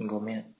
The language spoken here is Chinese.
ごめん